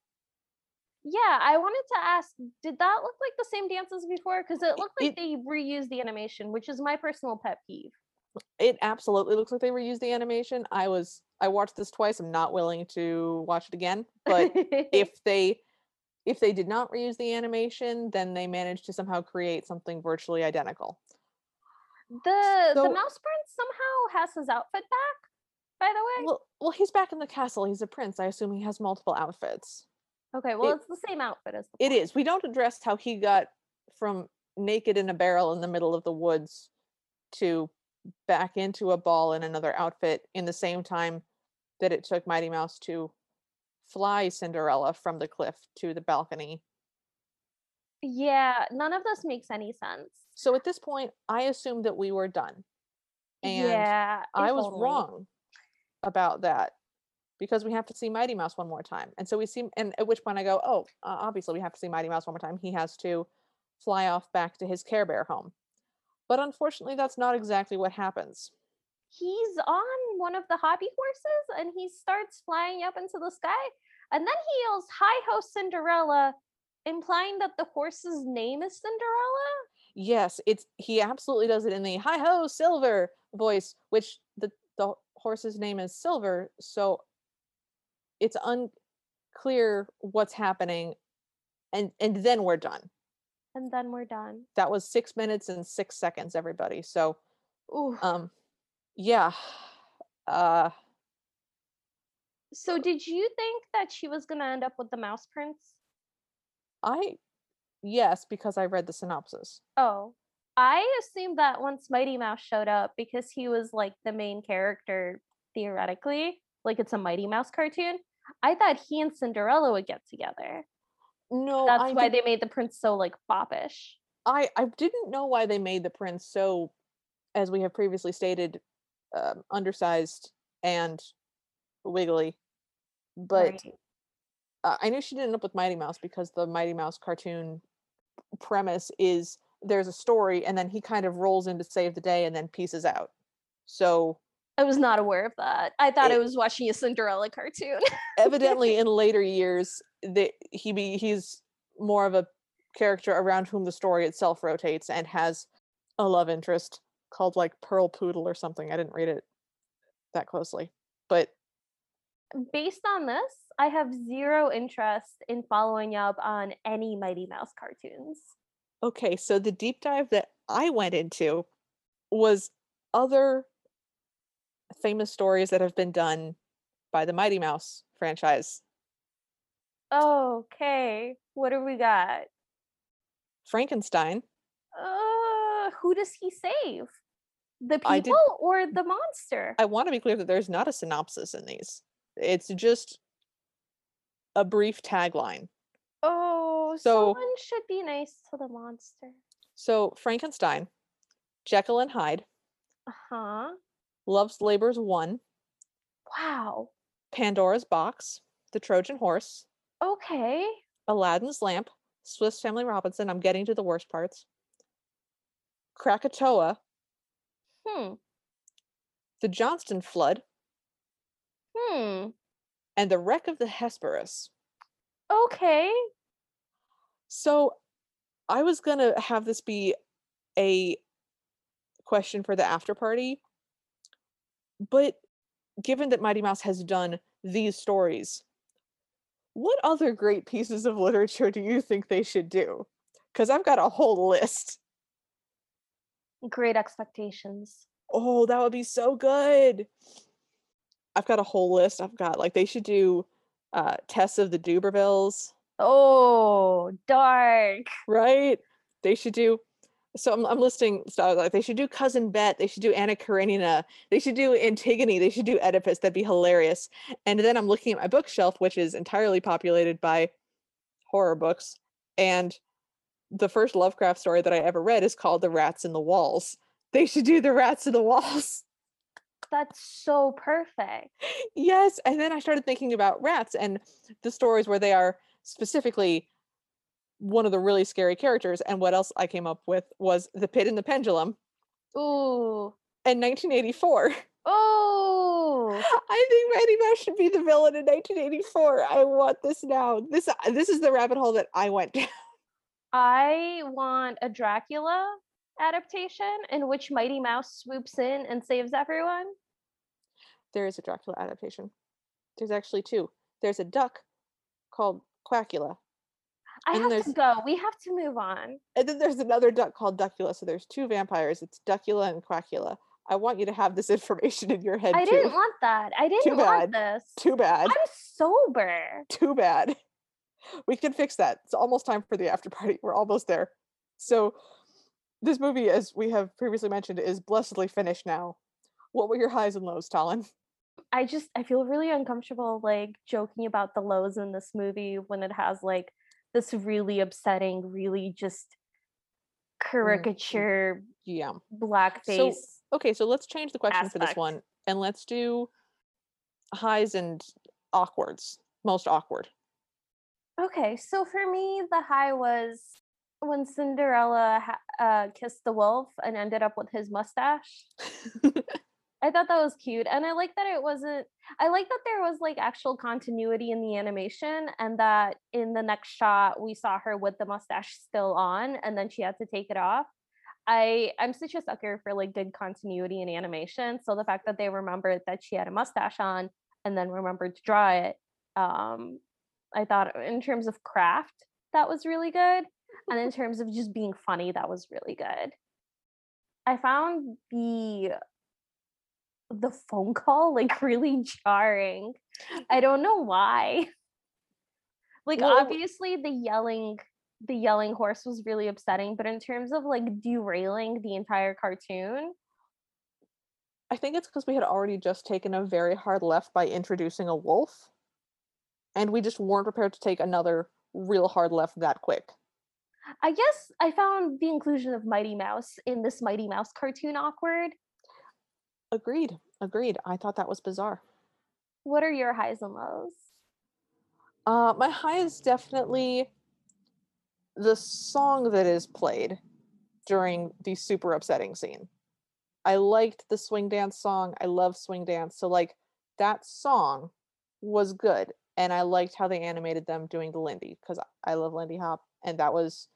Yeah, I wanted to ask did that look like the same dance as before? Because it looked like it- they reused the animation, which is my personal pet peeve. It absolutely looks like they reused the animation. I was I watched this twice. I'm not willing to watch it again, but if they if they did not reuse the animation, then they managed to somehow create something virtually identical. the So- the mouse prince somehow has his outfit back, by the way. Well, well, he's back in the castle. He's a prince. I assume he has multiple outfits. Okay, well, It- it's the same outfit as the It is. We don't address how he got from naked in a barrel in the middle of the woods to back into a ball in another outfit in the same time that it took Mighty Mouse to fly Cinderella from the cliff to the balcony. Yeah, none of this makes any sense. So at this point, I assumed that we were done. And yeah, I was only. wrong about that because we have to see Mighty Mouse one more time. And so we see, and at which point I go, oh, uh, obviously we have to see Mighty Mouse one more time. He has to fly off back to his Care Bear home. But unfortunately, that's not exactly what happens. He's on one of the hobby horses and he starts flying up into the sky. And then he yells, Hi ho, Cinderella, implying that the horse's name is Cinderella. Yes, it's he absolutely does it in the hi ho silver voice, which the the horse's name is Silver, so it's unclear what's happening, and and then we're done. And then we're done. That was six minutes and six seconds, everybody. So Ooh. um, yeah, uh, so did you think that she was gonna end up with the mouse prince? I yes because I read the synopsis. Oh, I assumed that once Mighty Mouse showed up, because he was like the main character theoretically, like it's a Mighty Mouse cartoon. I thought he and Cinderella would get together. No, That's I why did- they made the prince so like foppish. I I didn't know why they made the prince so, as we have previously stated, um, undersized and wiggly. But Right. uh, I knew she didn't end up with Mighty Mouse because the Mighty Mouse cartoon premise is there's a story and then he kind of rolls in to save the day and then pieces out. So I was not aware of that. I thought I was watching a Cinderella cartoon. evidently in later years that he be he's more of a character around whom the story itself rotates and has a love interest called like Pearl Poodle or something. I didn't read it that closely. But Based on this, I have zero interest in following up on any Mighty Mouse cartoons. okay, so the deep dive that I went into was other famous stories that have been done by the Mighty Mouse franchise. Okay, what do we got? Frankenstein. Uh, who does he save? The I did- people or the monster? I want to be clear that there's not a synopsis in these. It's just a brief tagline. oh, so- someone should be nice to the monster. So Frankenstein, Jekyll and Hyde, Uh huh. Love's Labor's Won, Wow. Pandora's Box, The Trojan Horse, Okay. Aladdin's Lamp, Swiss Family Robinson. I'm getting to the worst parts. Krakatoa, Hmm. The Johnstown Flood, Hmm. and The Wreck of the Hesperus. Okay. So I was going to have this be a question for the after party. But given that Mighty Mouse has done these stories, what other great pieces of literature do you think they should do? Because I've got a whole list. Great expectations. Oh, that would be so good. I've got a whole list. I've got like they should do uh Tess of the d'Urbervilles. Oh, dark. right? They should do. So I'm, I'm listing stuff like they should do Cousin Bette. They should do Anna Karenina. They should do Antigone. They should do Oedipus. That'd be hilarious. And then I'm looking at my bookshelf, which is entirely populated by horror books. And the first Lovecraft story that I ever read is called The Rats in the Walls. They should do The Rats in the Walls. That's so perfect. yes. And then I started thinking about rats and the stories where they are specifically one of the really scary characters. And what else I came up with was The Pit and the Pendulum Ooh. in 1984. Oh. I think Mighty Mouse should be the villain in 1984. I want this now. This this is the rabbit hole that I went down. I want a Dracula adaptation in which Mighty Mouse swoops in and saves everyone. There is a Dracula adaptation. There's actually two. There's a duck called Quackula, I And have to go. We have to move on. and then there's another duck called Duckula. So there's two vampires. It's Duckula and Quackula. I want you to have this information in your head I too. didn't want that. I didn't want this. Too bad. I'm sober. Too bad. We can fix that. It's almost time for the after party. We're almost there. So, this movie, as we have previously mentioned, is blessedly finished now. What were your highs and lows, Talon? I just I feel really uncomfortable like joking about the lows in this movie when it has like this really upsetting, really just caricature Yeah. blackface. Okay, so let's change the question for this one and let's do highs and awkwards. Most awkward. Okay, so for me, the high was when Cinderella uh, kissed the wolf and ended up with his mustache. I thought that was cute, and I like that it wasn't. I like that there was like actual continuity in the animation, and that in the next shot we saw her with the mustache still on, and then she had to take it off. I I'm such a sucker for like good continuity in animation, so the fact that they remembered that she had a mustache on and then remembered to draw it, um, I thought in terms of craft that was really good, and in terms of just being funny, that was really good. I found the the phone call like really jarring. I don't know why. Like Well- obviously the yelling the yelling horse was really upsetting, but in terms of like derailing the entire cartoon, I think it's because we had already just taken a very hard left by introducing a wolf, and we just weren't prepared to take another real hard left that quick. I guess I found the inclusion of Mighty Mouse in this Mighty Mouse cartoon awkward. Agreed. Agreed. I thought that was bizarre. What are your highs and lows? Uh, my high is definitely the song that is played during the super upsetting scene. I liked the swing dance song. I love swing dance. So like that song was good. And I liked how they animated them doing the Lindy because I love Lindy Hop. And that was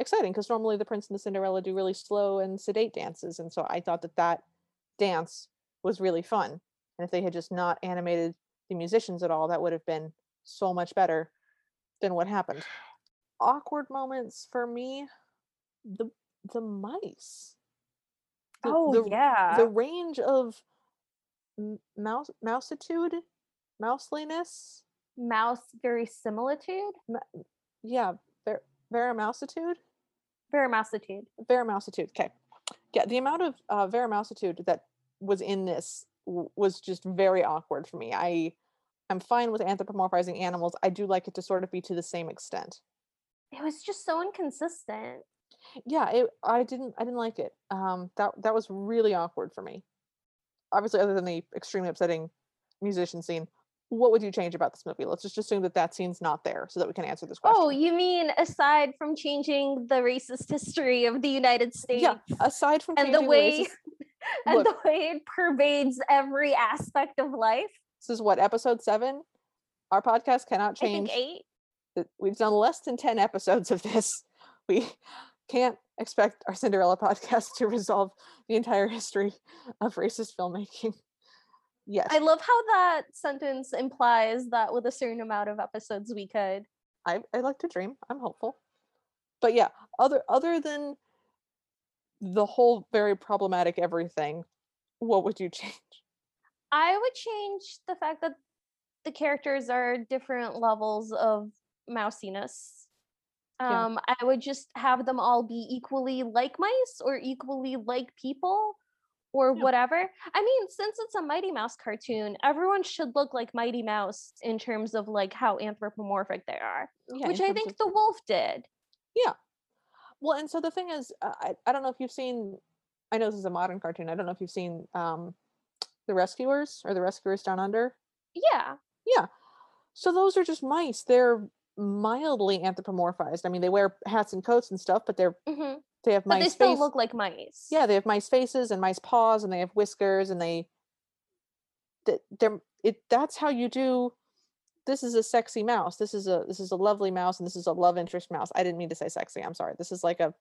exciting because normally the prince and the cinderella do really slow and sedate dances and so i thought that that dance was really fun and if they had just not animated the musicians at all that would have been so much better than what happened awkward moments for me the the mice the, Oh the, yeah. the range of mouse mousitude mouseliness Mouse verisimilitude. yeah ver- veramousitude. Veramousitude. Okay. Yeah, the amount of uh, Veramousitude that was in this w- was just very awkward for me. I I'm fine with anthropomorphizing animals. I do like it to sort of be to the same extent. It was just so inconsistent. Yeah, it, I didn't I didn't like it. Um, that that was really awkward for me. Obviously, other than the extremely upsetting musician scene, what would you change about this movie? Let's just assume that that scene's not there, so that we can answer this question. Oh, you mean aside from changing the racist history of the United States yeah. Aside from and the way racist- and Look. the way it pervades every aspect of life? this is what episode seven. Our podcast cannot I think change. eight. we've done less than 10 episodes of this. We can't expect our Cinderella podcast to resolve the entire history of racist filmmaking. Yes, I love how that sentence implies that with a certain amount of episodes we could. I, I like to dream. I'm hopeful. But yeah, other other than the whole very problematic everything, what would you change? I would change the fact that the characters are different levels of mousiness. Yeah. Um, I would just have them all be equally like mice or equally like people or Yeah. whatever. I mean, since it's a Mighty Mouse cartoon, everyone should look like Mighty Mouse in terms of like how anthropomorphic they are, Yeah, which I think of- the wolf did. Well, and so the thing is, uh, I, I don't know if you've seen, I know this is a modern cartoon. I don't know if you've seen um, The Rescuers or The Rescuers Down Under. Yeah. Yeah so those are just mice. They're mildly anthropomorphized. I mean, they wear hats and coats and stuff, but they're hmm they have But mice they still face- look like mice. Yeah, they have mice faces and mice paws, and they have whiskers, and they. th- They're it. That's how you do. This is a sexy mouse. This is a this is a lovely mouse, and this is a love interest mouse. I didn't mean to say sexy. I'm sorry. This is like a.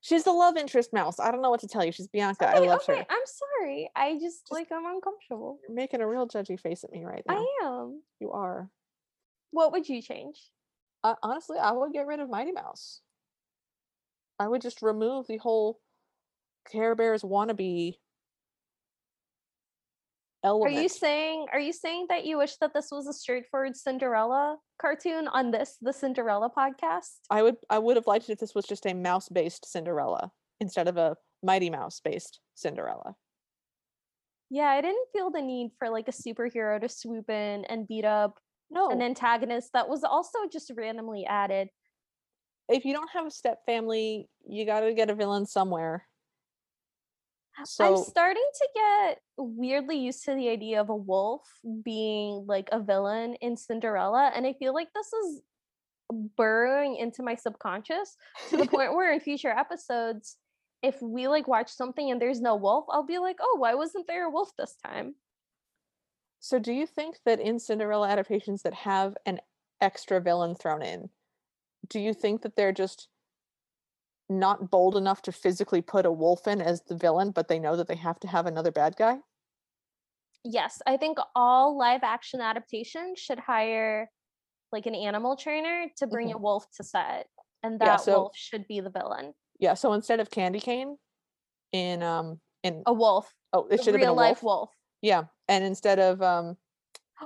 She's the love interest mouse. I don't know what to tell you. She's Bianca. I Okay, love okay, her. I'm sorry. I just, Just- like I'm uncomfortable. You're making a real judgy face at me right now. I am. You are. What would you change? Uh, honestly, I would get rid of Mighty Mouse. I would just remove the whole Care Bears wannabe Are you saying are you saying that you wish that this was a straightforward Cinderella cartoon on this the Cinderella podcast? I would I would have liked it if this was just a mouse based Cinderella instead of a Mighty Mouse based Cinderella. Yeah, I didn't feel the need for like a superhero to swoop in and beat up No, an antagonist that was also just randomly added. if you don't have a step family, you got to get a villain somewhere. So I'm starting to get weirdly used to the idea of a wolf being like a villain in Cinderella. And I feel like this is burrowing into my subconscious to the point where in future episodes, if we like watch something and there's no wolf, I'll be like, oh, why wasn't there a wolf this time? So, do you think that in Cinderella adaptations that have an extra villain thrown in, do you think that they're just not bold enough to physically put a wolf in as the villain, but they know that they have to have another bad guy? Yes, I think all live action adaptations should hire like an animal trainer to bring a wolf to set. And Mm-hmm. Yeah, that so- wolf should be the villain. Yeah. So instead of Candy Cane, in um in A wolf. oh it should have been a real wolf. life wolf. Yeah, and instead of um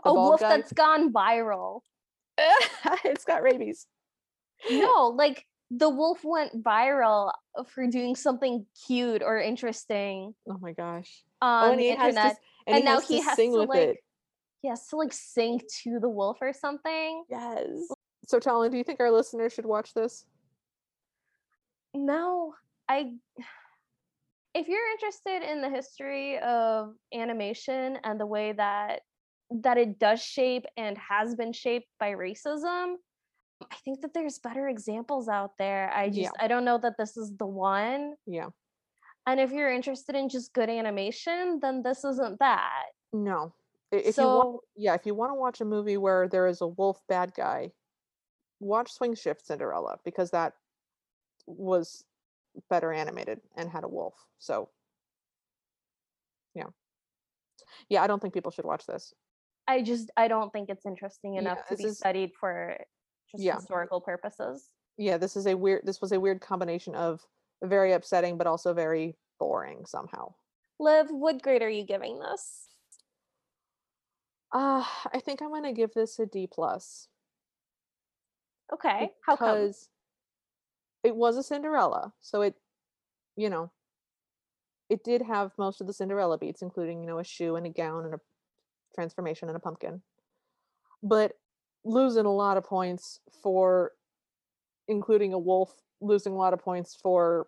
a wolf guy- that's gone viral. it's got rabies. No, like the wolf went viral uh, for doing something cute or interesting Oh my gosh. on oh, and the he has internet. to, and, and he now has he has sing to, with like, it. He has to like sing to the wolf or something. Yes. So, Talon, do you think our listeners should watch this? No, I. If you're interested in the history of animation and the way that that it does shape and has been shaped by racism, I think that there's better examples out there. I just Yeah. I don't know that this is the one. Yeah. And if you're interested in just good animation, then this isn't that. No. If you want, so yeah, if you want to watch a movie where there is a wolf bad guy, watch Swing Shift Cinderella because that was better animated and had a wolf. So yeah. Yeah, I don't think people should watch this. I just I don't think it's interesting Yeah, enough to be is studied for just yeah. historical purposes. Yeah, this is a weird this was a weird combination of very upsetting but also very boring somehow. Liv, what grade are you giving this? Uh, I think I'm gonna give this a D plus Okay, how come? because it was a Cinderella. So it, you know, it did have most of the Cinderella beats, including, you know, a shoe and a gown and a transformation and a pumpkin. But losing a lot of points for including a wolf, losing a lot of points for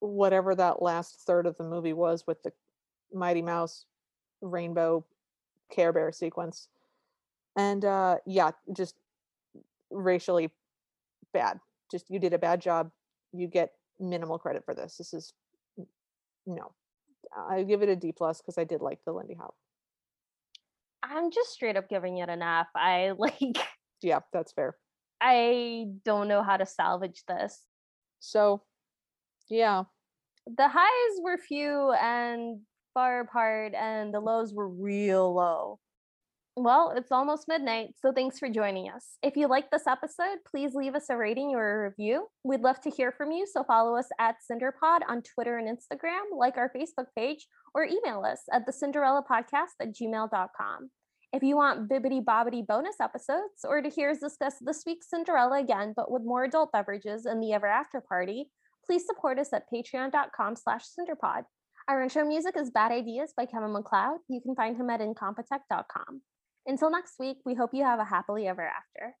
whatever that last third of the movie was with the Mighty Mouse rainbow Care Bear sequence. And uh yeah, just racially bad. Just you did a bad job. You get minimal credit for this. This is no. I give it a D plus because I did like the Lindy Hop. I'm just straight up giving it an F. I like Yeah, that's fair. I don't know how to salvage this. So yeah, The highs were few and far apart and the lows were real low. Well, it's almost midnight, so thanks for joining us. If you like this episode, please leave us a rating or a review. We'd love to hear from you, so follow us at Cinderpod on Twitter and Instagram, like our Facebook page, or email us at the Cinderella Podcast at gmail.com. If you want bibbity bobbity bonus episodes or to hear us discuss this week's Cinderella again, but with more adult beverages and the ever after party, please support us at patreon.com slash cinderpod. Our intro music is Bad Ideas by Kevin MacLeod. You can find him at incompetech.com. Until next week, we hope you have a happily ever after.